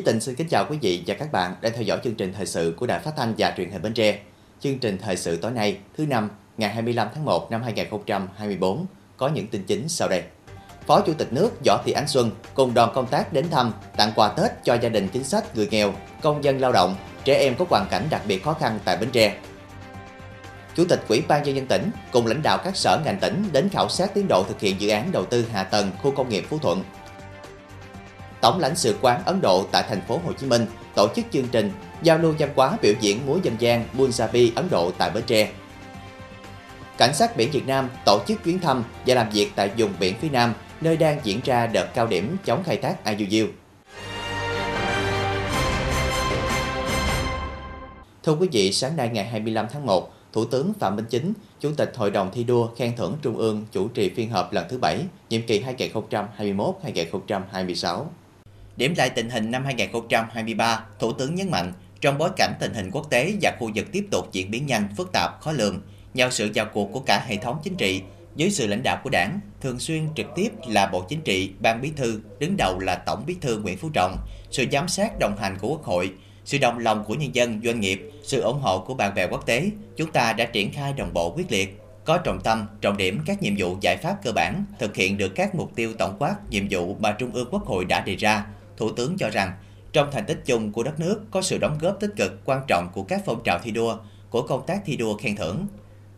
Chí Tình xin kính chào quý vị và các bạn đang theo dõi chương trình thời sự của Đài Phát thanh và Truyền hình Bến Tre. Chương trình thời sự tối nay, thứ năm, ngày 25 tháng 1 năm 2024 có những tin chính sau đây. Phó Chủ tịch nước Võ Thị Ánh Xuân cùng đoàn công tác đến thăm, tặng quà Tết cho gia đình chính sách người nghèo, công dân lao động, trẻ em có hoàn cảnh đặc biệt khó khăn tại Bến Tre. Chủ tịch Ủy ban nhân dân tỉnh cùng lãnh đạo các sở ngành tỉnh đến khảo sát tiến độ thực hiện dự án đầu tư hạ tầng khu công nghiệp Phú Thuận. Tổng lãnh sự quán Ấn Độ tại thành phố Hồ Chí Minh tổ chức chương trình giao lưu văn hóa biểu diễn múa dân gian Punjabi Ấn Độ tại Bến Tre. Cảnh sát biển Việt Nam tổ chức chuyến thăm và làm việc tại vùng biển phía Nam, nơi đang diễn ra đợt cao điểm chống khai thác IUU. Thưa quý vị, sáng nay ngày 25 tháng 1, Thủ tướng Phạm Minh Chính, Chủ tịch Hội đồng thi đua khen thưởng Trung ương chủ trì phiên họp lần thứ 7, nhiệm kỳ 2021-2026. Điểm lại tình hình năm 2023, Thủ tướng nhấn mạnh, trong bối cảnh tình hình quốc tế và khu vực tiếp tục diễn biến nhanh, phức tạp, khó lường, nhờ sự vào cuộc của cả hệ thống chính trị, dưới sự lãnh đạo của đảng, thường xuyên trực tiếp là Bộ Chính trị, Ban Bí thư, đứng đầu là Tổng Bí thư Nguyễn Phú Trọng, sự giám sát đồng hành của Quốc hội, sự đồng lòng của nhân dân, doanh nghiệp, sự ủng hộ của bạn bè quốc tế, chúng ta đã triển khai đồng bộ quyết liệt, có trọng tâm, trọng điểm các nhiệm vụ giải pháp cơ bản, thực hiện được các mục tiêu tổng quát, nhiệm vụ mà Trung ương Quốc hội đã đề ra. Thủ tướng cho rằng, trong thành tích chung của đất nước có sự đóng góp tích cực quan trọng của các phong trào thi đua, của công tác thi đua khen thưởng.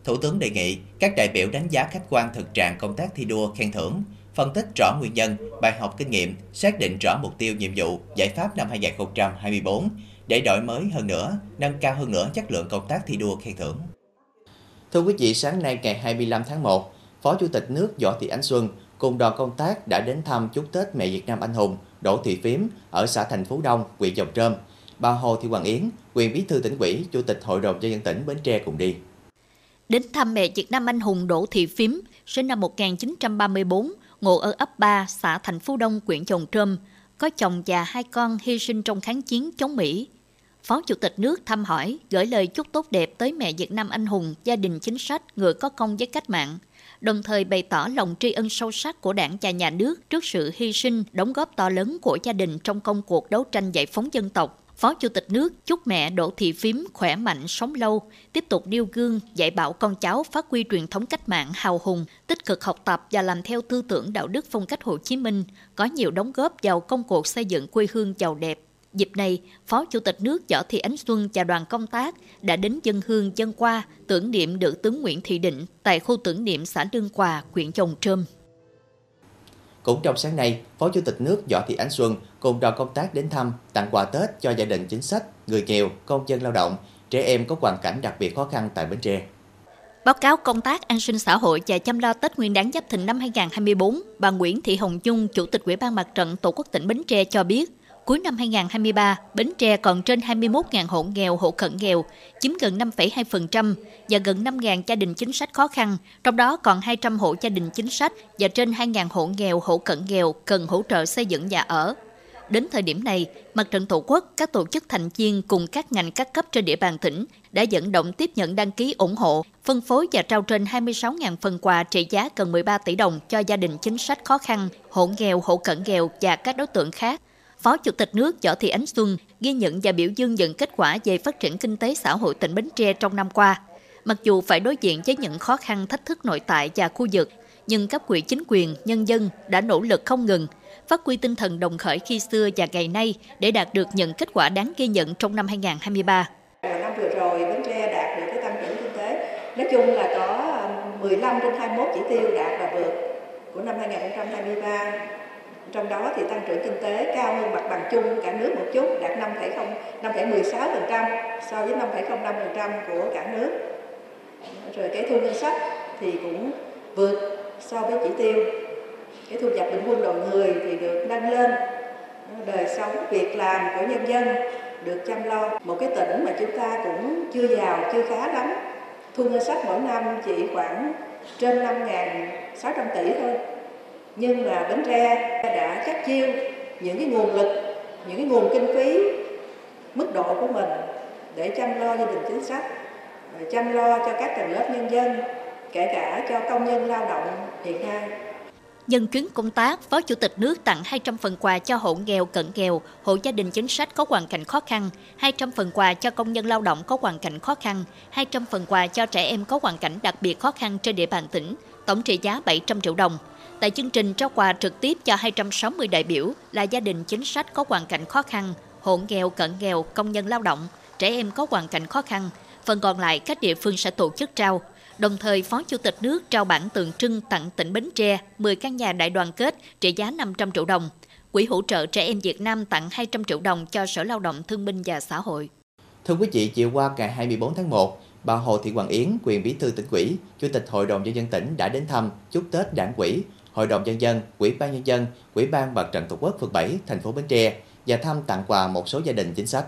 Thủ tướng đề nghị các đại biểu đánh giá khách quan thực trạng công tác thi đua khen thưởng, phân tích rõ nguyên nhân, bài học kinh nghiệm, xác định rõ mục tiêu nhiệm vụ, giải pháp năm 2024 để đổi mới hơn nữa, nâng cao hơn nữa chất lượng công tác thi đua khen thưởng. Thưa quý vị, sáng nay ngày 25 tháng 1, Phó Chủ tịch nước Võ Thị Ánh Xuân cùng đoàn công tác đã đến thăm chúc Tết mẹ Việt Nam anh hùng Đỗ Thị Phiếm ở xã Thành Phú Đông, huyện Dòng Trơm. Bà Hồ Thị Hoàng Yến, quyền bí thư tỉnh ủy, Chủ tịch Hội đồng nhân dân tỉnh Bến Tre cùng đi. Đến thăm mẹ Việt Nam anh hùng Đỗ Thị Phiếm, sinh năm 1934, ngụ ở ấp 3, xã Thành Phú Đông, huyện Dòng Trơm, có chồng và hai con hy sinh trong kháng chiến chống Mỹ. Phó Chủ tịch nước thăm hỏi, gửi lời chúc tốt đẹp tới mẹ Việt Nam anh hùng, gia đình chính sách, người có công với cách mạng, đồng thời bày tỏ lòng tri ân sâu sắc của đảng và nhà nước trước sự hy sinh, đóng góp to lớn của gia đình trong công cuộc đấu tranh giải phóng dân tộc. Phó Chủ tịch nước chúc mẹ Đỗ Thị Phím khỏe mạnh, sống lâu, tiếp tục điêu gương, dạy bảo con cháu phát huy truyền thống cách mạng hào hùng, tích cực học tập và làm theo tư tưởng đạo đức phong cách Hồ Chí Minh, có nhiều đóng góp vào công cuộc xây dựng quê hương giàu đẹp. Dịp này, Phó Chủ tịch nước Võ Thị Ánh Xuân và đoàn công tác đã đến dân hương dân qua tưởng niệm nữ tướng Nguyễn Thị Định tại khu tưởng niệm xã Lương Quà, huyện Chồng Trơm. Cũng trong sáng nay, Phó Chủ tịch nước Võ Thị Ánh Xuân cùng đoàn công tác đến thăm, tặng quà Tết cho gia đình chính sách, người nghèo, công dân lao động, trẻ em có hoàn cảnh đặc biệt khó khăn tại Bến Tre. Báo cáo công tác an sinh xã hội và chăm lo Tết Nguyên đán Giáp Thìn năm 2024, bà Nguyễn Thị Hồng Dung, Chủ tịch Ủy ban Mặt trận Tổ quốc tỉnh Bến Tre cho biết, Cuối năm 2023, Bến Tre còn trên 21.000 hộ nghèo, hộ cận nghèo, chiếm gần 5,2% và gần 5.000 gia đình chính sách khó khăn, trong đó còn 200 hộ gia đình chính sách và trên 2.000 hộ nghèo, hộ cận nghèo cần hỗ trợ xây dựng nhà ở. Đến thời điểm này, Mặt trận Tổ quốc, các tổ chức thành viên cùng các ngành các cấp trên địa bàn tỉnh đã vận động tiếp nhận đăng ký ủng hộ, phân phối và trao trên 26.000 phần quà trị giá gần 13 tỷ đồng cho gia đình chính sách khó khăn, hộ nghèo, hộ cận nghèo và các đối tượng khác. Phó Chủ tịch nước Võ Thị Ánh Xuân ghi nhận và biểu dương những kết quả về phát triển kinh tế xã hội tỉnh Bến Tre trong năm qua. Mặc dù phải đối diện với những khó khăn thách thức nội tại và khu vực, nhưng cấp quỹ chính quyền, nhân dân đã nỗ lực không ngừng, phát huy tinh thần đồng khởi khi xưa và ngày nay để đạt được những kết quả đáng ghi nhận trong năm 2023. Năm vừa rồi, Bến Tre đạt được cái tăng trưởng kinh tế. Nói chung là có um, 15 trên 21 chỉ tiêu đạt và vượt của năm 2023 trong đó thì tăng trưởng kinh tế cao hơn mặt bằng chung cả nước một chút đạt 5,16% so với 5,05% của cả nước. Rồi cái thu ngân sách thì cũng vượt so với chỉ tiêu. Cái thu nhập bình quân đầu người thì được nâng lên. Đời sống việc làm của nhân dân được chăm lo. Một cái tỉnh mà chúng ta cũng chưa giàu chưa khá lắm. Thu ngân sách mỗi năm chỉ khoảng trên 5.600 tỷ thôi nhưng mà Bến Tre đã chắc chiêu những cái nguồn lực những cái nguồn kinh phí mức độ của mình để chăm lo gia đình chính sách chăm lo cho các tầng lớp nhân dân kể cả cho công nhân lao động hiện nay Nhân chuyến công tác, Phó Chủ tịch nước tặng 200 phần quà cho hộ nghèo, cận nghèo, hộ gia đình chính sách có hoàn cảnh khó khăn, 200 phần quà cho công nhân lao động có hoàn cảnh khó khăn, 200 phần quà cho trẻ em có hoàn cảnh đặc biệt khó khăn trên địa bàn tỉnh, tổng trị giá 700 triệu đồng. Tại chương trình trao quà trực tiếp cho 260 đại biểu là gia đình chính sách có hoàn cảnh khó khăn, hộ nghèo, cận nghèo, công nhân lao động, trẻ em có hoàn cảnh khó khăn. Phần còn lại các địa phương sẽ tổ chức trao. Đồng thời, Phó Chủ tịch nước trao bản tượng trưng tặng tỉnh Bến Tre 10 căn nhà đại đoàn kết trị giá 500 triệu đồng. Quỹ hỗ trợ trẻ em Việt Nam tặng 200 triệu đồng cho Sở Lao động Thương binh và Xã hội. Thưa quý vị, chiều qua ngày 24 tháng 1, bà Hồ Thị Hoàng Yến, quyền bí thư tỉnh ủy, Chủ tịch Hội đồng nhân dân tỉnh đã đến thăm, chúc Tết Đảng ủy, Hội đồng nhân dân, Ủy ban nhân dân, Ủy ban Mặt trận Tổ quốc phường 7, thành phố Bến Tre và thăm tặng quà một số gia đình chính sách.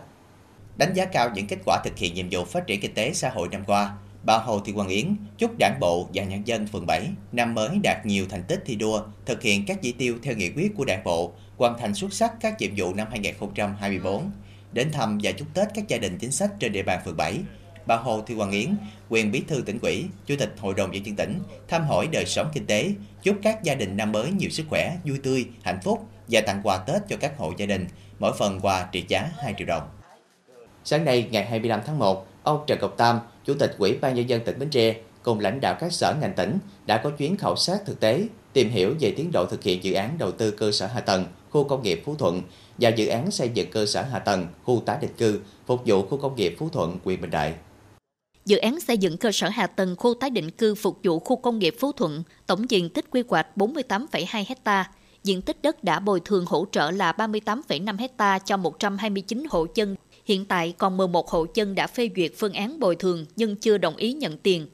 Đánh giá cao những kết quả thực hiện nhiệm vụ phát triển kinh tế xã hội năm qua, bà Hồ Thị Hoàng Yến chúc Đảng bộ và nhân dân phường 7 năm mới đạt nhiều thành tích thi đua, thực hiện các chỉ tiêu theo nghị quyết của Đảng bộ, hoàn thành xuất sắc các nhiệm vụ năm 2024. Đến thăm và chúc Tết các gia đình chính sách trên địa bàn phường 7, bà Hồ Thị Hoàng Yến, quyền bí thư tỉnh ủy, chủ tịch hội đồng nhân dân tỉnh, thăm hỏi đời sống kinh tế, chúc các gia đình năm mới nhiều sức khỏe, vui tươi, hạnh phúc và tặng quà Tết cho các hộ gia đình, mỗi phần quà trị giá 2 triệu đồng. Sáng nay, ngày 25 tháng 1, ông Trần Ngọc Tam, Chủ tịch Ủy ban Nhân dân tỉnh Bến Tre, cùng lãnh đạo các sở ngành tỉnh đã có chuyến khảo sát thực tế, tìm hiểu về tiến độ thực hiện dự án đầu tư cơ sở hạ tầng, khu công nghiệp Phú Thuận và dự án xây dựng cơ sở hạ tầng, khu tái định cư, phục vụ khu công nghiệp Phú Thuận, huyện Bình Đại. Dự án xây dựng cơ sở hạ tầng khu tái định cư phục vụ khu công nghiệp Phú Thuận, tổng diện tích quy hoạch 48,2 hecta, diện tích đất đã bồi thường hỗ trợ là 38,5 hecta cho 129 hộ dân. Hiện tại còn 11 hộ dân đã phê duyệt phương án bồi thường nhưng chưa đồng ý nhận tiền.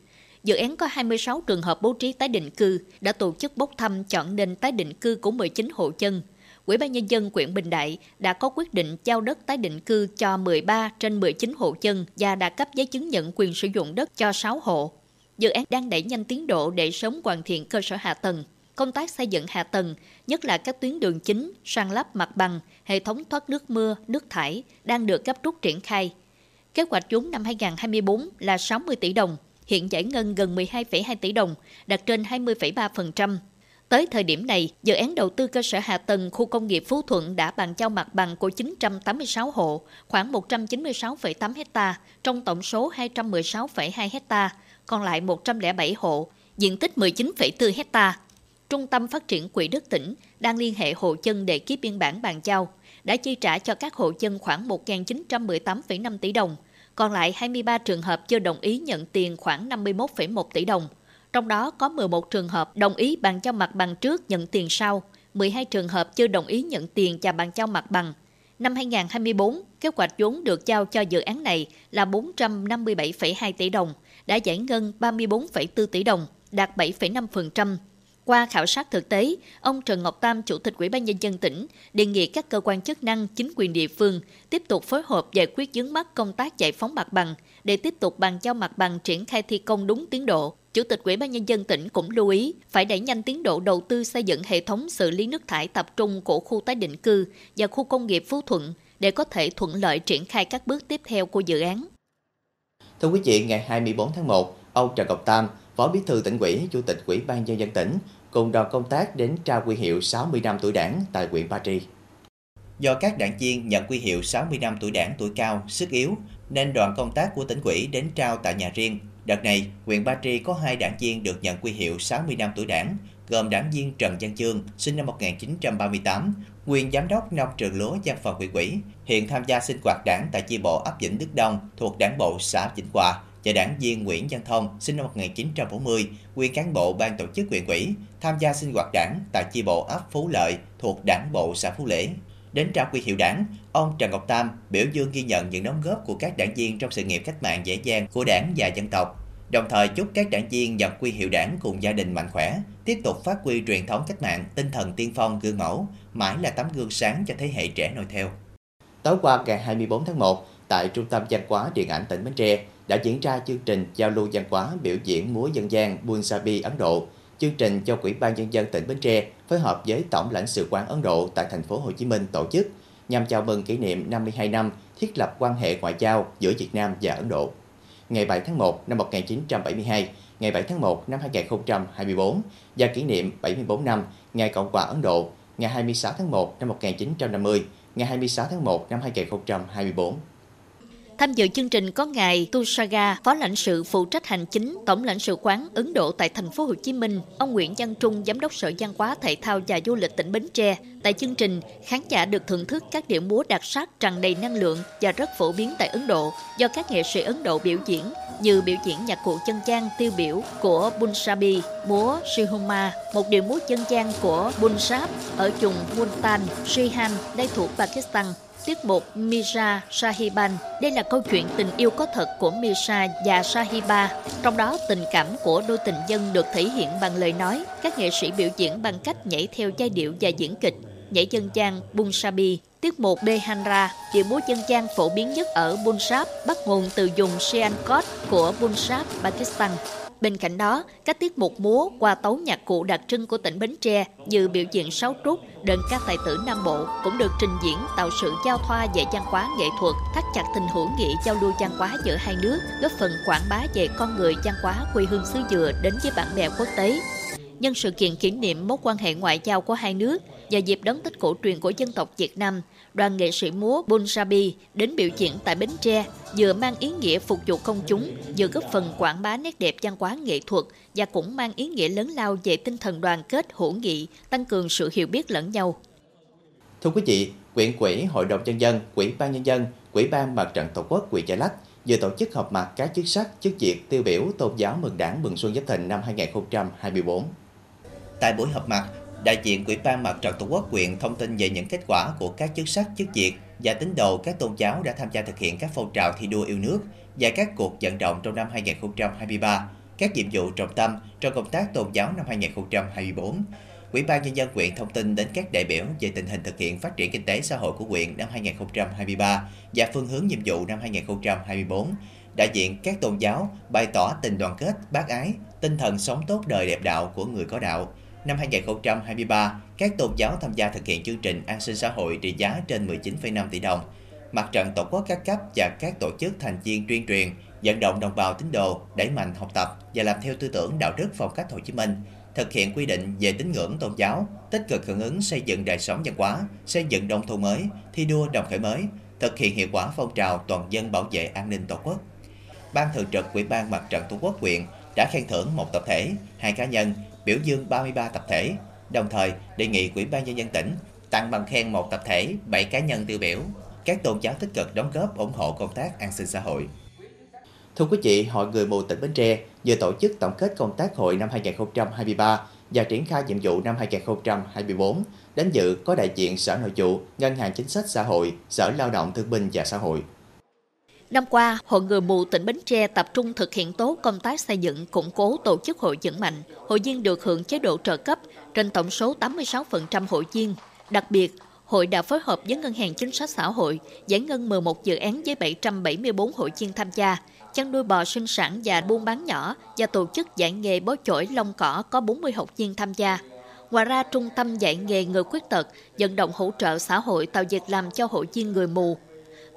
Dự án có 26 trường hợp bố trí tái định cư, đã tổ chức bốc thăm chọn nền tái định cư của 19 hộ dân. Ủy ban Nhân dân huyện Bình Đại đã có quyết định giao đất tái định cư cho 13 trên 19 hộ dân và đã cấp giấy chứng nhận quyền sử dụng đất cho 6 hộ. Dự án đang đẩy nhanh tiến độ để sớm hoàn thiện cơ sở hạ tầng. Công tác xây dựng hạ tầng, nhất là các tuyến đường chính, san lắp mặt bằng, hệ thống thoát nước mưa, nước thải đang được gấp rút triển khai. Kế hoạch vốn năm 2024 là 60 tỷ đồng, hiện giải ngân gần 12,2 tỷ đồng, đạt trên 20,3%. Tới thời điểm này, dự án đầu tư cơ sở hạ tầng khu công nghiệp Phú Thuận đã bàn giao mặt bằng của 986 hộ, khoảng 196,8 hecta trong tổng số 216,2 hecta, còn lại 107 hộ, diện tích 19,4 hecta. Trung tâm Phát triển Quỹ đất tỉnh đang liên hệ hộ dân để ký biên bản bàn giao, đã chi trả cho các hộ dân khoảng 1.918,5 tỷ đồng, còn lại 23 trường hợp chưa đồng ý nhận tiền khoảng 51,1 tỷ đồng – trong đó có 11 trường hợp đồng ý bàn giao mặt bằng trước nhận tiền sau, 12 trường hợp chưa đồng ý nhận tiền và bàn giao mặt bằng. Năm 2024, kế hoạch vốn được giao cho dự án này là 457,2 tỷ đồng, đã giải ngân 34,4 tỷ đồng, đạt 7,5%. Qua khảo sát thực tế, ông Trần Ngọc Tam, Chủ tịch Ủy ban Nhân dân tỉnh, đề nghị các cơ quan chức năng, chính quyền địa phương tiếp tục phối hợp giải quyết vướng mắt công tác giải phóng mặt bằng để tiếp tục bàn giao mặt bằng triển khai thi công đúng tiến độ. Chủ tịch Ủy ban Nhân dân tỉnh cũng lưu ý phải đẩy nhanh tiến độ đầu tư xây dựng hệ thống xử lý nước thải tập trung của khu tái định cư và khu công nghiệp Phú Thuận để có thể thuận lợi triển khai các bước tiếp theo của dự án. Thưa quý vị, ngày 24 tháng 1, ông Trần Ngọc Tam, Phó Bí thư tỉnh ủy, Chủ tịch Ủy ban Nhân dân tỉnh cùng đoàn công tác đến trao quy hiệu 60 năm tuổi đảng tại huyện Ba Tri. Do các đảng viên nhận quy hiệu 60 năm tuổi đảng tuổi cao, sức yếu, nên đoàn công tác của tỉnh ủy đến trao tại nhà riêng Đợt này, huyện Ba Tri có hai đảng viên được nhận quy hiệu 60 năm tuổi đảng, gồm đảng viên Trần Văn Chương, sinh năm 1938, nguyên giám đốc nông trường lúa văn phòng huyện ủy, hiện tham gia sinh hoạt đảng tại chi bộ ấp Vĩnh Đức Đông thuộc đảng bộ xã Vĩnh Hòa, và đảng viên Nguyễn Văn Thông, sinh năm 1940, nguyên cán bộ ban tổ chức huyện ủy, tham gia sinh hoạt đảng tại chi bộ ấp Phú Lợi thuộc đảng bộ xã Phú Lễ. Đến trao quy hiệu đảng, ông Trần Ngọc Tam biểu dương ghi nhận những đóng góp của các đảng viên trong sự nghiệp cách mạng dễ dàng của đảng và dân tộc, đồng thời chúc các đảng viên nhận quy hiệu đảng cùng gia đình mạnh khỏe, tiếp tục phát huy truyền thống cách mạng, tinh thần tiên phong gương mẫu, mãi là tấm gương sáng cho thế hệ trẻ noi theo. Tối qua ngày 24 tháng 1, tại Trung tâm Văn hóa Điện ảnh tỉnh Bến Tre đã diễn ra chương trình giao lưu văn hóa biểu diễn múa dân gian Bunsabi Ấn Độ. Chương trình do Ủy ban nhân dân tỉnh Bến Tre phối hợp với Tổng lãnh sự quán Ấn Độ tại thành phố Hồ Chí Minh tổ chức nhằm chào mừng kỷ niệm 52 năm thiết lập quan hệ ngoại giao giữa Việt Nam và Ấn Độ. Ngày 7 tháng 1 năm 1972, ngày 7 tháng 1 năm 2024 và kỷ niệm 74 năm ngày Cộng hòa Ấn Độ ngày 26 tháng 1 năm 1950, ngày 26 tháng 1 năm 2024. Tham dự chương trình có ngài Tusaga, Phó lãnh sự phụ trách hành chính Tổng lãnh sự quán Ấn Độ tại thành phố Hồ Chí Minh, ông Nguyễn Văn Trung, Giám đốc Sở Văn hóa Thể thao và Du lịch tỉnh Bến Tre. Tại chương trình, khán giả được thưởng thức các điệu múa đặc sắc tràn đầy năng lượng và rất phổ biến tại Ấn Độ do các nghệ sĩ Ấn Độ biểu diễn như biểu diễn nhạc cụ chân trang tiêu biểu của Punjabi, múa Sihuma, một điệu múa chân trang của Punjab ở vùng Multan, Srihan, đây thuộc Pakistan tiết mục Mira Sahiban. Đây là câu chuyện tình yêu có thật của Mira và Sahiba. Trong đó tình cảm của đôi tình nhân được thể hiện bằng lời nói. Các nghệ sĩ biểu diễn bằng cách nhảy theo giai điệu và diễn kịch. Nhảy dân gian Bunsabi, tiết mục Dehanra, điệu múa dân gian phổ biến nhất ở Punjab, bắt nguồn từ vùng Siankot của Punjab, Pakistan. Bên cạnh đó, các tiết mục múa qua tấu nhạc cụ đặc trưng của tỉnh Bến Tre như biểu diễn sáu trúc, đơn ca tài tử Nam Bộ cũng được trình diễn tạo sự giao thoa về văn hóa nghệ thuật, thắt chặt tình hữu nghị giao lưu văn hóa giữa hai nước, góp phần quảng bá về con người văn hóa quê hương xứ Dừa đến với bạn bè quốc tế. Nhân sự kiện kỷ niệm mối quan hệ ngoại giao của hai nước và dịp đón Tết cổ truyền của dân tộc Việt Nam, đoàn nghệ sĩ múa Punjabi đến biểu diễn tại Bến Tre vừa mang ý nghĩa phục vụ công chúng, vừa góp phần quảng bá nét đẹp văn hóa nghệ thuật và cũng mang ý nghĩa lớn lao về tinh thần đoàn kết hữu nghị, tăng cường sự hiểu biết lẫn nhau. Thưa quý vị, Quyện quỹ Hội đồng Nhân dân, Quỹ ban Nhân dân, Quỹ ban Mặt trận Tổ quốc huyện Gia Lách vừa tổ chức họp mặt các chức sắc, chức việc tiêu biểu tôn giáo mừng đảng mừng xuân Giáp Thìn năm 2024. Tại buổi họp mặt, đại diện Ủy ban Mặt trận Tổ quốc huyện thông tin về những kết quả của các chức sắc, chức việc và tín đồ các tôn giáo đã tham gia thực hiện các phong trào thi đua yêu nước và các cuộc vận động trong năm 2023, các nhiệm vụ trọng tâm trong công tác tôn giáo năm 2024. Ủy ban nhân dân huyện thông tin đến các đại biểu về tình hình thực hiện phát triển kinh tế xã hội của huyện năm 2023 và phương hướng nhiệm vụ năm 2024. Đại diện các tôn giáo bày tỏ tình đoàn kết, bác ái, tinh thần sống tốt đời đẹp đạo của người có đạo, Năm 2023, các tôn giáo tham gia thực hiện chương trình an sinh xã hội trị giá trên 19,5 tỷ đồng. Mặt trận Tổ quốc các cấp và các tổ chức thành viên tuyên truyền, vận động đồng bào tín đồ đẩy mạnh học tập và làm theo tư tưởng đạo đức phong cách Hồ Chí Minh, thực hiện quy định về tín ngưỡng tôn giáo, tích cực hưởng ứng xây dựng đời sống văn hóa, xây dựng nông thôn mới, thi đua đồng khởi mới, thực hiện hiệu quả phong trào toàn dân bảo vệ an ninh Tổ quốc. Ban thường trực Ủy ban Mặt trận Tổ quốc huyện đã khen thưởng một tập thể, hai cá nhân biểu dương 33 tập thể, đồng thời đề nghị Ủy ban nhân dân tỉnh tặng bằng khen một tập thể, 7 cá nhân tiêu biểu, các tôn giáo tích cực đóng góp ủng hộ công tác an sinh xã hội. Thưa quý vị, Hội Người mù tỉnh Bến Tre vừa tổ chức tổng kết công tác hội năm 2023 và triển khai nhiệm vụ năm 2024. Đến dự có đại diện Sở Nội vụ, Ngân hàng Chính sách Xã hội, Sở Lao động Thương binh và Xã hội. Năm qua, Hội Người mù tỉnh Bến Tre tập trung thực hiện tốt công tác xây dựng, củng cố tổ chức hội vững mạnh. Hội viên được hưởng chế độ trợ cấp trên tổng số 86% hội viên. Đặc biệt, hội đã phối hợp với Ngân hàng Chính sách Xã hội giải ngân 11 dự án với 774 hội viên tham gia, chăn nuôi bò sinh sản và buôn bán nhỏ và tổ chức dạy nghề bó chổi lông cỏ có 40 học viên tham gia. Ngoài ra, Trung tâm dạy nghề người khuyết tật vận động hỗ trợ xã hội tạo việc làm cho hội viên người mù,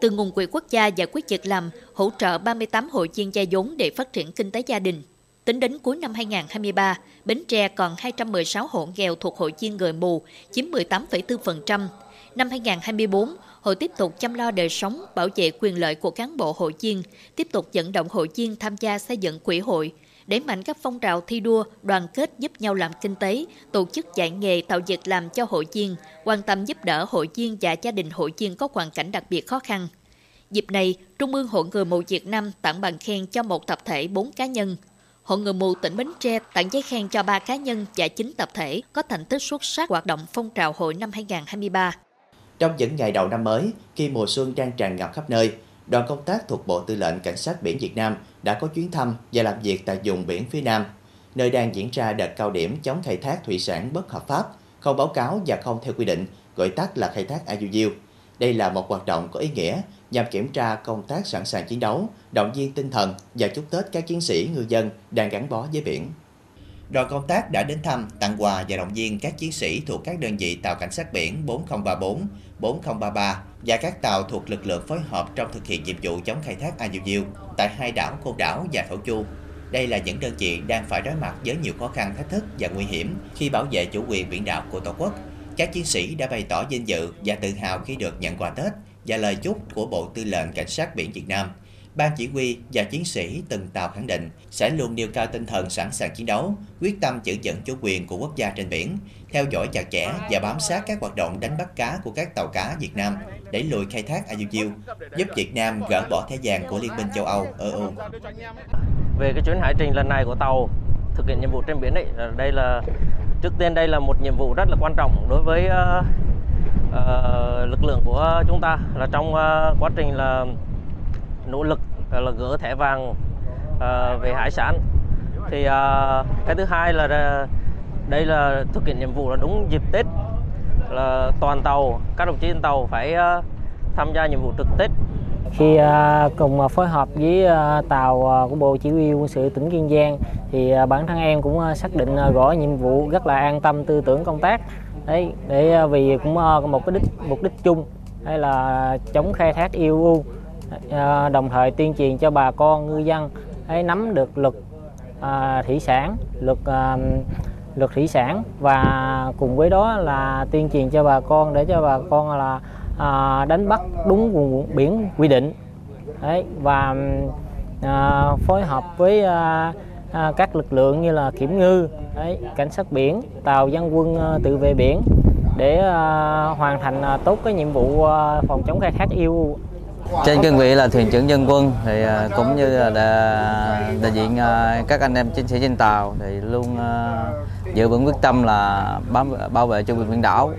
từ nguồn quỹ quốc gia giải quyết việc làm, hỗ trợ 38 hội viên gia vốn để phát triển kinh tế gia đình. Tính đến cuối năm 2023, Bến Tre còn 216 hộ nghèo thuộc hội viên người mù, chiếm 18,4%. Năm 2024, hội tiếp tục chăm lo đời sống, bảo vệ quyền lợi của cán bộ hội viên, tiếp tục vận động hội viên tham gia xây dựng quỹ hội, đẩy mạnh các phong trào thi đua, đoàn kết giúp nhau làm kinh tế, tổ chức dạy nghề tạo việc làm cho hội viên, quan tâm giúp đỡ hội viên và gia đình hội viên có hoàn cảnh đặc biệt khó khăn. Dịp này, Trung ương Hội Người mù Việt Nam tặng bằng khen cho một tập thể 4 cá nhân. Hội Người mù tỉnh Bến Tre tặng giấy khen cho 3 cá nhân và 9 tập thể có thành tích xuất sắc hoạt động phong trào hội năm 2023. Trong những ngày đầu năm mới, khi mùa xuân đang tràn ngập khắp nơi, đoàn công tác thuộc Bộ Tư lệnh Cảnh sát biển Việt Nam đã có chuyến thăm và làm việc tại vùng biển phía Nam, nơi đang diễn ra đợt cao điểm chống khai thác thủy sản bất hợp pháp, không báo cáo và không theo quy định, gọi tắt là khai thác IUU. Đây là một hoạt động có ý nghĩa nhằm kiểm tra công tác sẵn sàng chiến đấu, động viên tinh thần và chúc Tết các chiến sĩ ngư dân đang gắn bó với biển. Đoàn công tác đã đến thăm, tặng quà và động viên các chiến sĩ thuộc các đơn vị tàu cảnh sát biển 4034, 4033 và các tàu thuộc lực lượng phối hợp trong thực hiện nhiệm vụ chống khai thác IUU tại hai đảo Côn Đảo và Thổ Chu. Đây là những đơn vị đang phải đối mặt với nhiều khó khăn thách thức và nguy hiểm khi bảo vệ chủ quyền biển đảo của Tổ quốc. Các chiến sĩ đã bày tỏ vinh dự và tự hào khi được nhận quà Tết và lời chúc của Bộ Tư lệnh Cảnh sát biển Việt Nam. Ban chỉ huy và chiến sĩ từng tàu khẳng định sẽ luôn nêu cao tinh thần sẵn sàng chiến đấu, quyết tâm giữ vững chủ quyền của quốc gia trên biển, theo dõi chặt chẽ và bám sát các hoạt động đánh bắt cá của các tàu cá Việt Nam, đẩy lùi khai thác IUU, giúp Việt Nam gỡ bỏ thế vàng của Liên minh châu Âu EU. Về cái chuyến hải trình lần này của tàu thực hiện nhiệm vụ trên biển ấy, đây là trước tiên đây là một nhiệm vụ rất là quan trọng đối với uh, uh, lực lượng của chúng ta là trong uh, quá trình là nỗ lực ờ, là gỡ thẻ vàng uh, về hải sản. Thì uh, cái thứ hai là đây là thực hiện nhiệm vụ là đúng dịp Tết là toàn tàu các đồng chí trên tàu phải uh, tham gia nhiệm vụ trực Tết. Khi uh, cùng phối hợp với uh, tàu uh, của Bộ Chỉ huy quân sự tỉnh Kiên Giang thì bản thân em cũng xác định gõ nhiệm vụ rất là an tâm tư tưởng công tác. Đấy để vì cũng một cái đích mục đích chung hay là chống khai thác IUU À, đồng thời tuyên truyền cho bà con ngư dân ấy nắm được luật à, thủy sản luật à, luật thủy sản và cùng với đó là tuyên truyền cho bà con để cho bà con là à, đánh bắt đúng vùng biển quy định. Đấy và à, phối hợp với à, à, các lực lượng như là kiểm ngư đấy, cảnh sát biển tàu dân quân à, tự vệ biển để à, hoàn thành à, tốt cái nhiệm vụ à, phòng chống khai thác yêu trên cương vị là thuyền trưởng dân quân thì à, cũng như là đại diện à, các anh em chiến sĩ trên tàu thì luôn à, giữ vững quyết tâm là bám bảo vệ chủ quyền biển đảo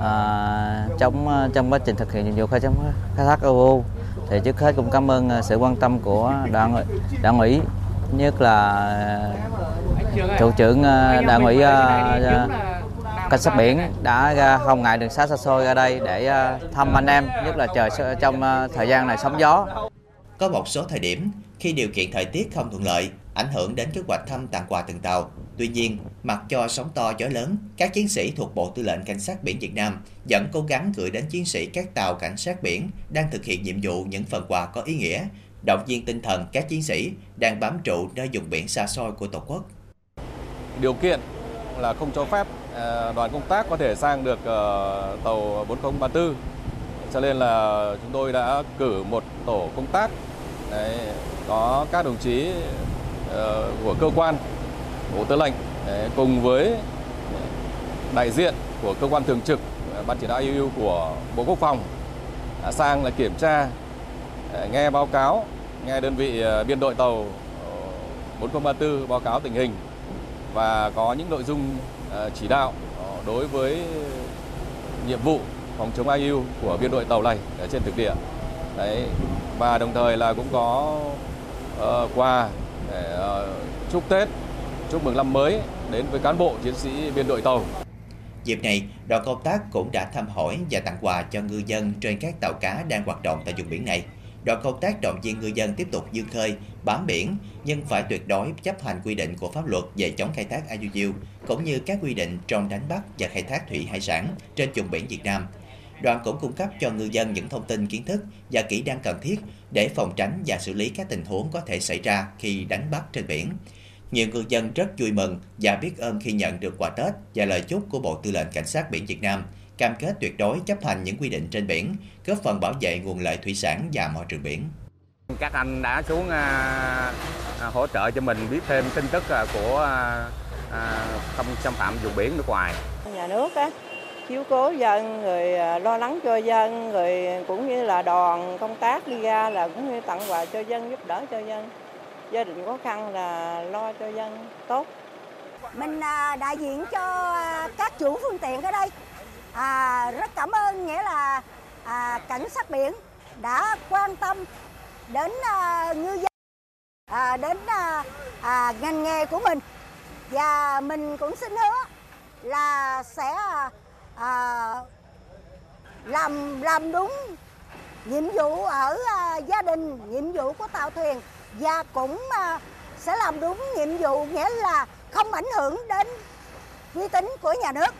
à, trong trong quá trình thực hiện nhiệm vụ khai thác khai thác EU thì trước hết cũng cảm ơn sự quan tâm của đảng đảng ủy nhất là thủ trưởng đảng ủy cảnh sát biển đã không ngại đường xa xa xôi ra đây để thăm anh em nhất là trời trong thời gian này sóng gió có một số thời điểm khi điều kiện thời tiết không thuận lợi ảnh hưởng đến kế hoạch thăm tặng quà từng tàu Tuy nhiên, mặc cho sóng to gió lớn, các chiến sĩ thuộc Bộ Tư lệnh Cảnh sát biển Việt Nam vẫn cố gắng gửi đến chiến sĩ các tàu cảnh sát biển đang thực hiện nhiệm vụ những phần quà có ý nghĩa, động viên tinh thần các chiến sĩ đang bám trụ nơi vùng biển xa xôi của Tổ quốc. Điều kiện là không cho phép à, Ờ, đoàn công tác có thể sang được ờ, tàu 4034 cho nên là chúng tôi đã cử một tổ công tác. Đấy, có các đồng chí ờ, của cơ quan Bộ Tư lệnh cùng với đại diện của cơ quan thường trực ban chỉ đạo IU của Bộ Quốc phòng sang là kiểm tra nghe báo cáo nghe đơn vị biên đội tàu 4034 báo cáo tình hình. Và có những nội dung Ờ, chỉ đạo ờ, đối với nhiệm vụ phòng chống IU của biên đội tàu này ở trên thực địa. Đấy và đồng thời là cũng có uh, quà để uh, chúc Tết chúc mừng năm mới đến với cán bộ chiến sĩ biên đội tàu. Dịp này, đoàn công tác cũng đã thăm hỏi và tặng quà cho ngư dân trên các tàu cá đang hoạt động tại vùng biển này. Đoàn công tác động viên ngư dân tiếp tục dương khơi, bám biển, nhưng phải tuyệt đối chấp hành quy định của pháp luật về chống khai thác IUU, cũng như các quy định trong đánh bắt và khai thác thủy hải sản trên vùng biển Việt Nam. Đoàn cũng cung cấp cho ngư dân những thông tin kiến thức và kỹ năng cần thiết để phòng tránh và xử lý các tình huống có thể xảy ra khi đánh bắt trên biển. Nhiều ngư dân rất vui mừng và biết ơn khi nhận được quà Tết và lời chúc của Bộ Tư lệnh Cảnh sát biển Việt Nam, cam kết tuyệt đối chấp hành những quy định trên biển, góp phần bảo vệ nguồn lợi thủy sản và môi trường biển. Các anh đã xuống à, à, hỗ trợ cho mình biết thêm tin tức à, của không xâm phạm vùng biển nước ngoài. Nhà nước á, chiếu cố dân rồi lo lắng cho dân rồi cũng như là đoàn công tác đi ra là cũng như tặng quà cho dân giúp đỡ cho dân gia đình khó khăn là lo cho dân tốt mình đại diện cho các chủ phương tiện ở đây à, rất cảm ơn nghĩa là à, cảnh sát biển đã quan tâm đến à, ngư dân à, đến à, à, ngành nghề của mình và mình cũng xin hứa là sẽ à, làm làm đúng nhiệm vụ ở à, gia đình nhiệm vụ của tàu thuyền và cũng à, sẽ làm đúng nhiệm vụ nghĩa là không ảnh hưởng đến uy tín của nhà nước.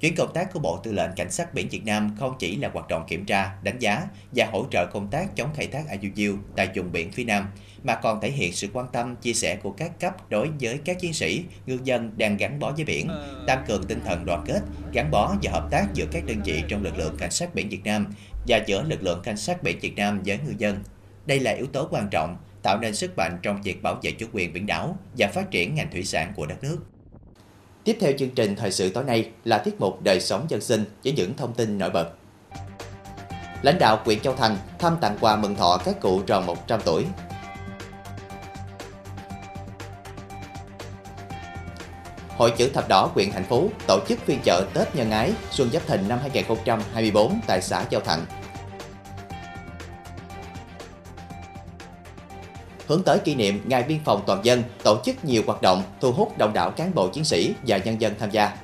Chuyến công tác của Bộ Tư lệnh Cảnh sát biển Việt Nam không chỉ là hoạt động kiểm tra, đánh giá và hỗ trợ công tác chống khai thác IUU tại vùng biển phía Nam, mà còn thể hiện sự quan tâm, chia sẻ của các cấp đối với các chiến sĩ, ngư dân đang gắn bó với biển, tăng cường tinh thần đoàn kết, gắn bó và hợp tác giữa các đơn vị trong lực lượng cảnh sát biển Việt Nam và giữa lực lượng cảnh sát biển Việt Nam với ngư dân. Đây là yếu tố quan trọng tạo nên sức mạnh trong việc bảo vệ chủ quyền biển đảo và phát triển ngành thủy sản của đất nước. Tiếp theo chương trình thời sự tối nay là tiết mục đời sống dân sinh với những thông tin nổi bật. Lãnh đạo huyện Châu Thành thăm tặng quà mừng thọ các cụ tròn 100 tuổi. Hội chữ thập đỏ huyện thành phú tổ chức phiên chợ Tết nhân ái Xuân Giáp Thìn năm 2024 tại xã Châu Thạnh. Hướng tới kỷ niệm Ngày Biên phòng Toàn dân, tổ chức nhiều hoạt động thu hút đông đảo cán bộ chiến sĩ và nhân dân tham gia.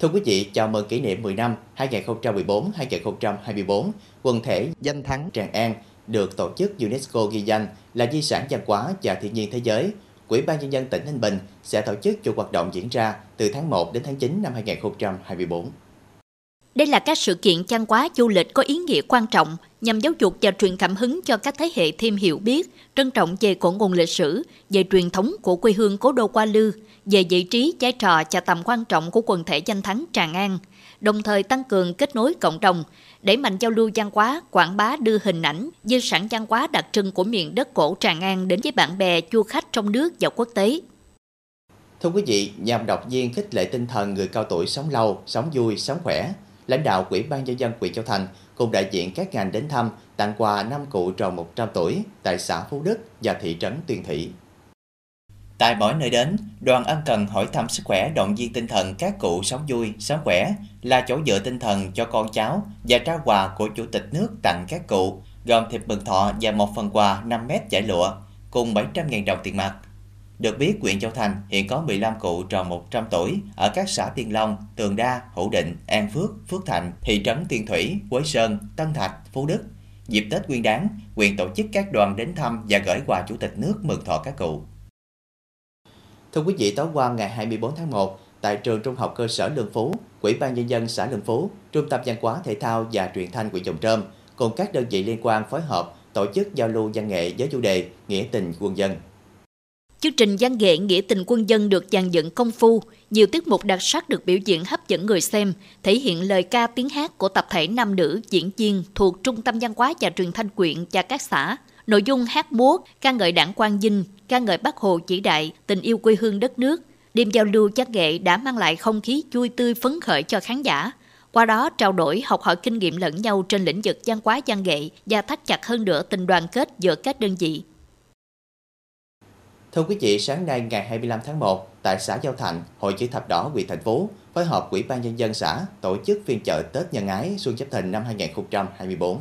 Thưa quý vị, chào mừng kỷ niệm 10 năm 2014-2024, quần thể danh thắng Tràng An được tổ chức UNESCO ghi danh là di sản văn hóa và thiên nhiên thế giới Ủy ban Nhân dân tỉnh Ninh Bình sẽ tổ chức chuỗi hoạt động diễn ra từ tháng 1 đến tháng 9 năm 2024. Đây là các sự kiện văn hóa du lịch có ý nghĩa quan trọng nhằm giáo dục và truyền cảm hứng cho các thế hệ thêm hiểu biết, trân trọng về cội nguồn lịch sử, về truyền thống của quê hương cố đô Qua Lư, về vị trí, vai trò và tầm quan trọng của quần thể danh thắng Tràng An, đồng thời tăng cường kết nối cộng đồng, đẩy mạnh giao lưu văn hóa, quảng bá đưa hình ảnh, di sản văn hóa đặc trưng của miền đất cổ Tràng An đến với bạn bè, du khách trong nước và quốc tế. Thưa quý vị, nhằm động viên khích lệ tinh thần người cao tuổi sống lâu, sống vui, sống khỏe, lãnh đạo quỹ ban nhân dân huyện Châu Thành cùng đại diện các ngành đến thăm tặng quà năm cụ tròn 100 tuổi tại xã Phú Đức và thị trấn Tuyên Thị. Tại mỗi nơi đến, đoàn ân cần hỏi thăm sức khỏe động viên tinh thần các cụ sống vui, sống khỏe là chỗ dựa tinh thần cho con cháu và trao quà của Chủ tịch nước tặng các cụ, gồm thịt mừng thọ và một phần quà 5 mét giải lụa, cùng 700.000 đồng tiền mặt. Được biết, huyện Châu Thành hiện có 15 cụ tròn 100 tuổi ở các xã Tiên Long, Tường Đa, Hữu Định, An Phước, Phước thạnh, thị trấn Tiên Thủy, Quế Sơn, Tân Thạch, Phú Đức. Dịp Tết Nguyên đán, huyện tổ chức các đoàn đến thăm và gửi quà Chủ tịch nước mừng thọ các cụ. Thưa quý vị, tối qua ngày 24 tháng 1, tại trường Trung học cơ sở Lương Phú, Quỹ ban nhân dân xã Lương Phú, Trung tâm văn hóa thể thao và truyền thanh huyện Dòng Trơm cùng các đơn vị liên quan phối hợp tổ chức giao lưu văn nghệ với chủ đề Nghĩa tình quân dân. Chương trình văn nghệ Nghĩa tình quân dân được dàn dựng công phu, nhiều tiết mục đặc sắc được biểu diễn hấp dẫn người xem, thể hiện lời ca tiếng hát của tập thể nam nữ diễn viên thuộc Trung tâm văn hóa và truyền thanh quyện và các xã. Nội dung hát múa, ca ngợi đảng Quang Vinh, ca ngợi Bác Hồ chỉ đại, tình yêu quê hương đất nước. Đêm giao lưu văn nghệ đã mang lại không khí vui tươi phấn khởi cho khán giả. Qua đó trao đổi, học hỏi kinh nghiệm lẫn nhau trên lĩnh vực văn hóa văn nghệ và thắt chặt hơn nữa tình đoàn kết giữa các đơn vị. Thưa quý vị, sáng nay ngày 25 tháng 1, tại xã Giao Thạnh, Hội chữ thập đỏ huyện thành phố phối hợp Ủy ban nhân dân xã tổ chức phiên chợ Tết nhân ái Xuân Giáp Thìn năm 2024.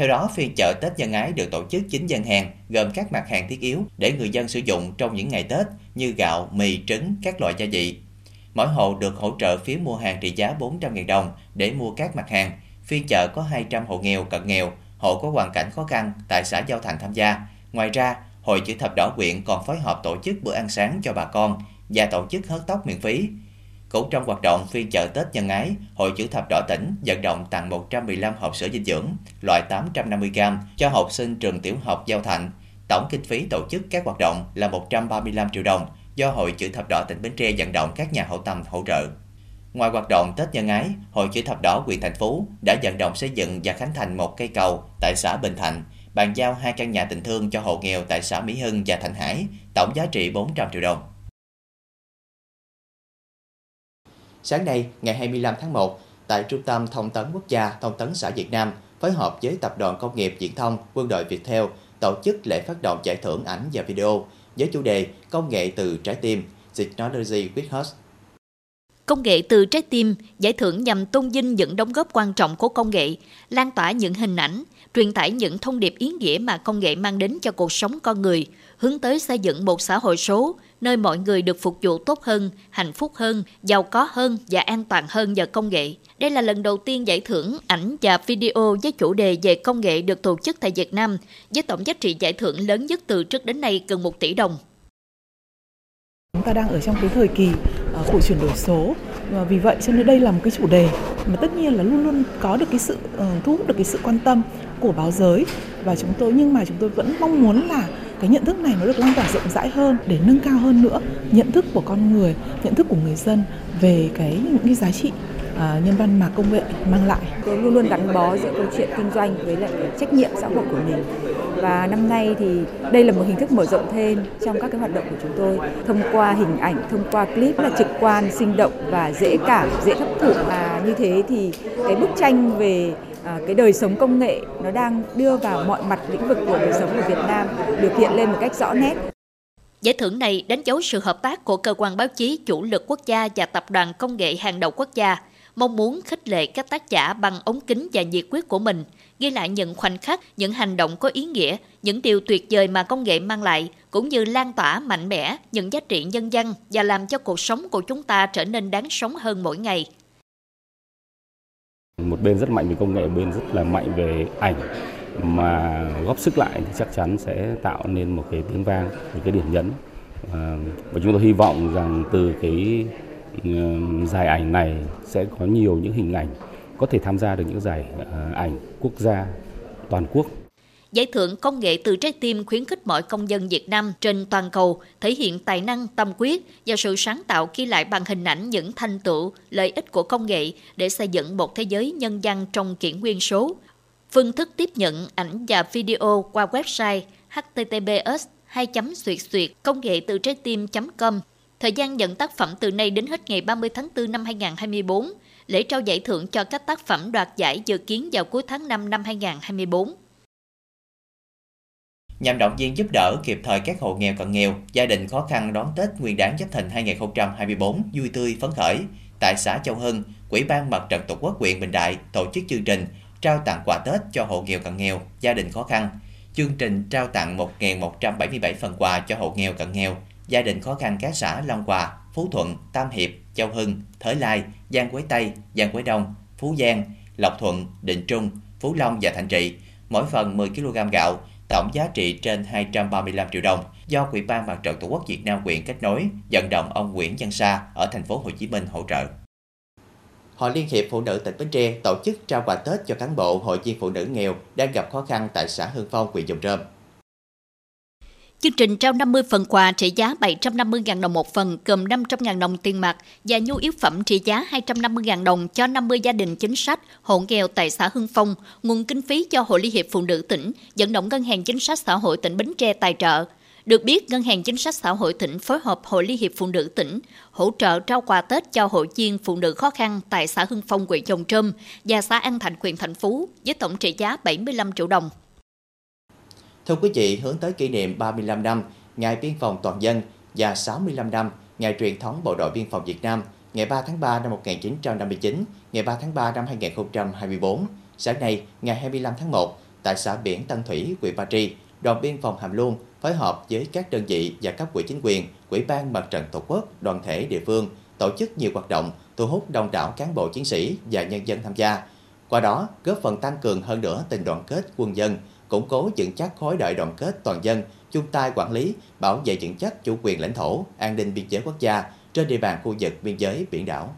Theo đó, phiên chợ Tết dân ái được tổ chức chính dân hàng, gồm các mặt hàng thiết yếu để người dân sử dụng trong những ngày Tết như gạo, mì, trứng, các loại gia vị. Mỗi hộ được hỗ trợ phiếu mua hàng trị giá 400.000 đồng để mua các mặt hàng. Phiên chợ có 200 hộ nghèo, cận nghèo, hộ có hoàn cảnh khó khăn tại xã Giao Thành tham gia. Ngoài ra, Hội chữ thập đỏ huyện còn phối hợp tổ chức bữa ăn sáng cho bà con và tổ chức hớt tóc miễn phí. Cũng trong hoạt động phiên chợ Tết nhân ái, Hội chữ thập đỏ tỉnh vận động tặng 115 hộp sữa dinh dưỡng loại 850g cho học sinh trường tiểu học Giao Thạnh. Tổng kinh phí tổ chức các hoạt động là 135 triệu đồng do Hội chữ thập đỏ tỉnh Bến Tre vận động các nhà hảo tâm hỗ trợ. Ngoài hoạt động Tết nhân ái, Hội chữ thập đỏ huyện thành phố đã vận động xây dựng và khánh thành một cây cầu tại xã Bình Thạnh, bàn giao hai căn nhà tình thương cho hộ nghèo tại xã Mỹ Hưng và Thành Hải, tổng giá trị 400 triệu đồng. Sáng nay, ngày 25 tháng 1, tại Trung tâm Thông tấn Quốc gia Thông tấn xã Việt Nam phối hợp với Tập đoàn Công nghiệp Viễn thông Quân đội Việt Theo tổ chức lễ phát động giải thưởng ảnh và video với chủ đề Công nghệ từ trái tim, Technology with Heart. Công nghệ từ trái tim, giải thưởng nhằm tôn vinh những đóng góp quan trọng của công nghệ, lan tỏa những hình ảnh, truyền tải những thông điệp ý nghĩa mà công nghệ mang đến cho cuộc sống con người, hướng tới xây dựng một xã hội số, nơi mọi người được phục vụ tốt hơn, hạnh phúc hơn, giàu có hơn và an toàn hơn nhờ công nghệ. Đây là lần đầu tiên giải thưởng ảnh và video với chủ đề về công nghệ được tổ chức tại Việt Nam, với tổng giá trị giải thưởng lớn nhất từ trước đến nay gần 1 tỷ đồng. Chúng ta đang ở trong cái thời kỳ ờ, của chuyển đổi số và vì vậy cho nên đây là một cái chủ đề mà tất nhiên là luôn luôn có được cái sự uh, thu hút được cái sự quan tâm của báo giới. Và chúng tôi nhưng mà chúng tôi vẫn mong muốn là cái nhận thức này nó được lan tỏa rộng rãi hơn để nâng cao hơn nữa nhận thức của con người, nhận thức của người dân về cái những cái giá trị uh, nhân văn mà công nghệ mang lại. Tôi luôn luôn gắn bó giữa câu chuyện kinh doanh với lại trách nhiệm xã hội của mình. Và năm nay thì đây là một hình thức mở rộng thêm trong các cái hoạt động của chúng tôi thông qua hình ảnh, thông qua clip là trực quan, sinh động và dễ cảm, dễ hấp thụ và như thế thì cái bức tranh về à, cái đời sống công nghệ nó đang đưa vào mọi mặt lĩnh vực của đời sống của Việt Nam được hiện lên một cách rõ nét. Giải thưởng này đánh dấu sự hợp tác của cơ quan báo chí chủ lực quốc gia và tập đoàn công nghệ hàng đầu quốc gia mong muốn khích lệ các tác giả bằng ống kính và nhiệt quyết của mình, ghi lại những khoảnh khắc, những hành động có ý nghĩa, những điều tuyệt vời mà công nghệ mang lại, cũng như lan tỏa mạnh mẽ những giá trị nhân dân và làm cho cuộc sống của chúng ta trở nên đáng sống hơn mỗi ngày. Một bên rất mạnh về công nghệ, bên rất là mạnh về ảnh mà góp sức lại thì chắc chắn sẽ tạo nên một cái tiếng vang, một cái điểm nhấn. Và chúng tôi hy vọng rằng từ cái giải ảnh này sẽ có nhiều những hình ảnh có thể tham gia được những giải ờ, ảnh quốc gia toàn quốc. Giải thưởng công nghệ từ trái tim khuyến khích mọi công dân Việt Nam trên toàn cầu thể hiện tài năng, tâm quyết và sự sáng tạo ghi lại bằng hình ảnh những thành tựu, lợi ích của công nghệ để xây dựng một thế giới nhân dân trong kỷ nguyên số. Phương thức tiếp nhận ảnh và video qua website https 2 xuyệt xuyệt công nghệ từ trái tim.com Thời gian nhận tác phẩm từ nay đến hết ngày 30 tháng 4 năm 2024. Lễ trao giải thưởng cho các tác phẩm đoạt giải dự kiến vào cuối tháng 5 năm 2024. Nhằm động viên giúp đỡ kịp thời các hộ nghèo cận nghèo, gia đình khó khăn đón Tết Nguyên đán Giáp Thìn 2024 vui tươi phấn khởi, tại xã Châu Hưng, Quỹ ban Mặt trận Tổ quốc huyện Bình Đại tổ chức chương trình trao tặng quà Tết cho hộ nghèo cận nghèo, gia đình khó khăn. Chương trình trao tặng 1.177 phần quà cho hộ nghèo cận nghèo, gia đình khó khăn các xã Long Hòa, Phú Thuận, Tam Hiệp, Châu Hưng, Thới Lai, Giang Quế Tây, Giang Quế Đông, Phú Giang, Lộc Thuận, Định Trung, Phú Long và Thành Trị, mỗi phần 10 kg gạo, tổng giá trị trên 235 triệu đồng do Ủy ban Mặt trận Tổ quốc Việt Nam quyện kết nối vận động ông Nguyễn Văn Sa ở thành phố Hồ Chí Minh hỗ trợ. Hội Liên hiệp Phụ nữ tỉnh Bến Tre tổ chức trao quà Tết cho cán bộ hội viên phụ nữ nghèo đang gặp khó khăn tại xã Hương Phong, huyện Dòng Trơm. Chương trình trao 50 phần quà trị giá 750.000 đồng một phần, gồm 500.000 đồng tiền mặt và nhu yếu phẩm trị giá 250.000 đồng cho 50 gia đình chính sách, hộ nghèo tại xã Hưng Phong, nguồn kinh phí cho Hội Liên hiệp Phụ nữ tỉnh, vận động Ngân hàng Chính sách Xã hội tỉnh Bến Tre tài trợ. Được biết, Ngân hàng Chính sách Xã hội tỉnh phối hợp Hội Liên hiệp Phụ nữ tỉnh hỗ trợ trao quà Tết cho hội viên phụ nữ khó khăn tại xã Hưng Phong, huyện Chồng Trâm và xã An Thạnh, huyện Thành Phú với tổng trị giá 75 triệu đồng. Thưa quý vị, hướng tới kỷ niệm 35 năm Ngày Biên phòng Toàn dân và 65 năm Ngày truyền thống Bộ đội Biên phòng Việt Nam ngày 3 tháng 3 năm 1959, ngày 3 tháng 3 năm 2024. Sáng nay, ngày 25 tháng 1, tại xã biển Tân Thủy, huyện Ba Tri, đoàn biên phòng Hàm Luông phối hợp với các đơn vị và cấp quỹ chính quyền, quỹ ban mặt trận tổ quốc, đoàn thể địa phương tổ chức nhiều hoạt động thu hút đông đảo cán bộ chiến sĩ và nhân dân tham gia. Qua đó, góp phần tăng cường hơn nữa tình đoàn kết quân dân, củng cố vững chắc khối đại đoàn kết toàn dân, chung tay quản lý, bảo vệ vững chắc chủ quyền lãnh thổ, an ninh biên giới quốc gia trên địa bàn khu vực biên giới biển đảo.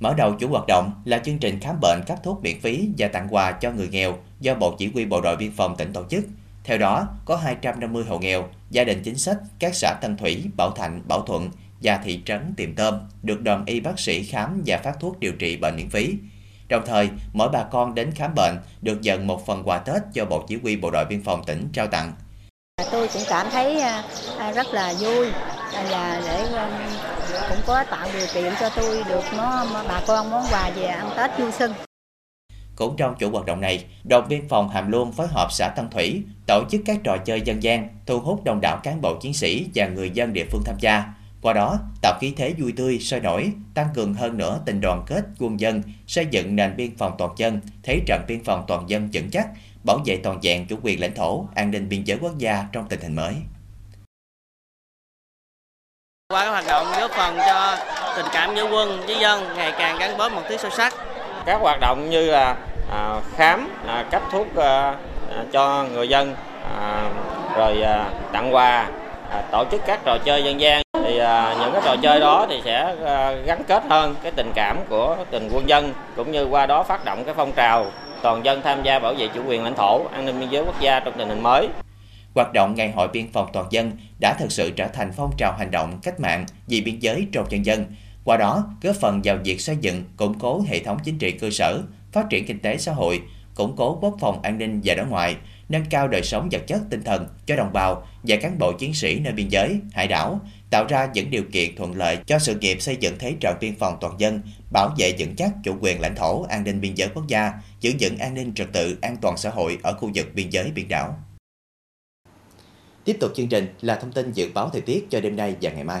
Mở đầu chủ hoạt động là chương trình khám bệnh cấp thuốc miễn phí và tặng quà cho người nghèo do Bộ Chỉ huy Bộ đội Biên phòng tỉnh tổ chức. Theo đó, có 250 hộ nghèo, gia đình chính sách các xã Tân Thủy, Bảo Thạnh, Bảo Thuận và thị trấn Tiềm Tôm được đoàn y bác sĩ khám và phát thuốc điều trị bệnh miễn phí. Đồng thời, mỗi bà con đến khám bệnh được nhận một phần quà Tết do Bộ Chỉ huy Bộ đội Biên phòng tỉnh trao tặng. Tôi cũng cảm thấy à, à, rất là vui và để um, cũng có tạo điều kiện cho tôi được nó bà con món quà về ăn Tết vui xuân. Cũng trong chủ hoạt động này, đồn biên phòng Hàm Luông phối hợp xã Tân Thủy tổ chức các trò chơi dân gian, thu hút đông đảo cán bộ chiến sĩ và người dân địa phương tham gia. Qua đó, tạo khí thế vui tươi, sôi nổi, tăng cường hơn nữa tình đoàn kết quân dân, xây dựng nền biên phòng toàn dân, thế trận biên phòng toàn dân vững chắc, bảo vệ toàn vẹn chủ quyền lãnh thổ, an ninh biên giới quốc gia trong tình hình mới. Qua các hoạt động góp phần cho tình cảm giữa quân với dân ngày càng gắn bó một thứ sâu sắc. Các hoạt động như là à, khám, à, cấp thuốc à, cho người dân, à, rồi à, tặng quà, à, tổ chức các trò chơi dân gian thì à, những cái trò chơi đó thì sẽ à, gắn kết hơn cái tình cảm của tình quân dân cũng như qua đó phát động cái phong trào toàn dân tham gia bảo vệ chủ quyền lãnh thổ, an ninh biên giới quốc gia trong tình hình mới. Hoạt động Ngày hội biên phòng toàn dân đã thực sự trở thành phong trào hành động cách mạng vì biên giới trong nhân dân, qua đó góp phần vào việc xây dựng, củng cố hệ thống chính trị cơ sở, phát triển kinh tế xã hội, củng cố quốc phòng an ninh và đối ngoại, nâng cao đời sống vật chất tinh thần cho đồng bào và cán bộ chiến sĩ nơi biên giới, hải đảo, tạo ra những điều kiện thuận lợi cho sự nghiệp xây dựng thế trận biên phòng toàn dân, bảo vệ vững chắc chủ quyền lãnh thổ, an ninh biên giới quốc gia, giữ vững an ninh trật tự, an toàn xã hội ở khu vực biên giới biển đảo. Tiếp tục chương trình là thông tin dự báo thời tiết cho đêm nay và ngày mai.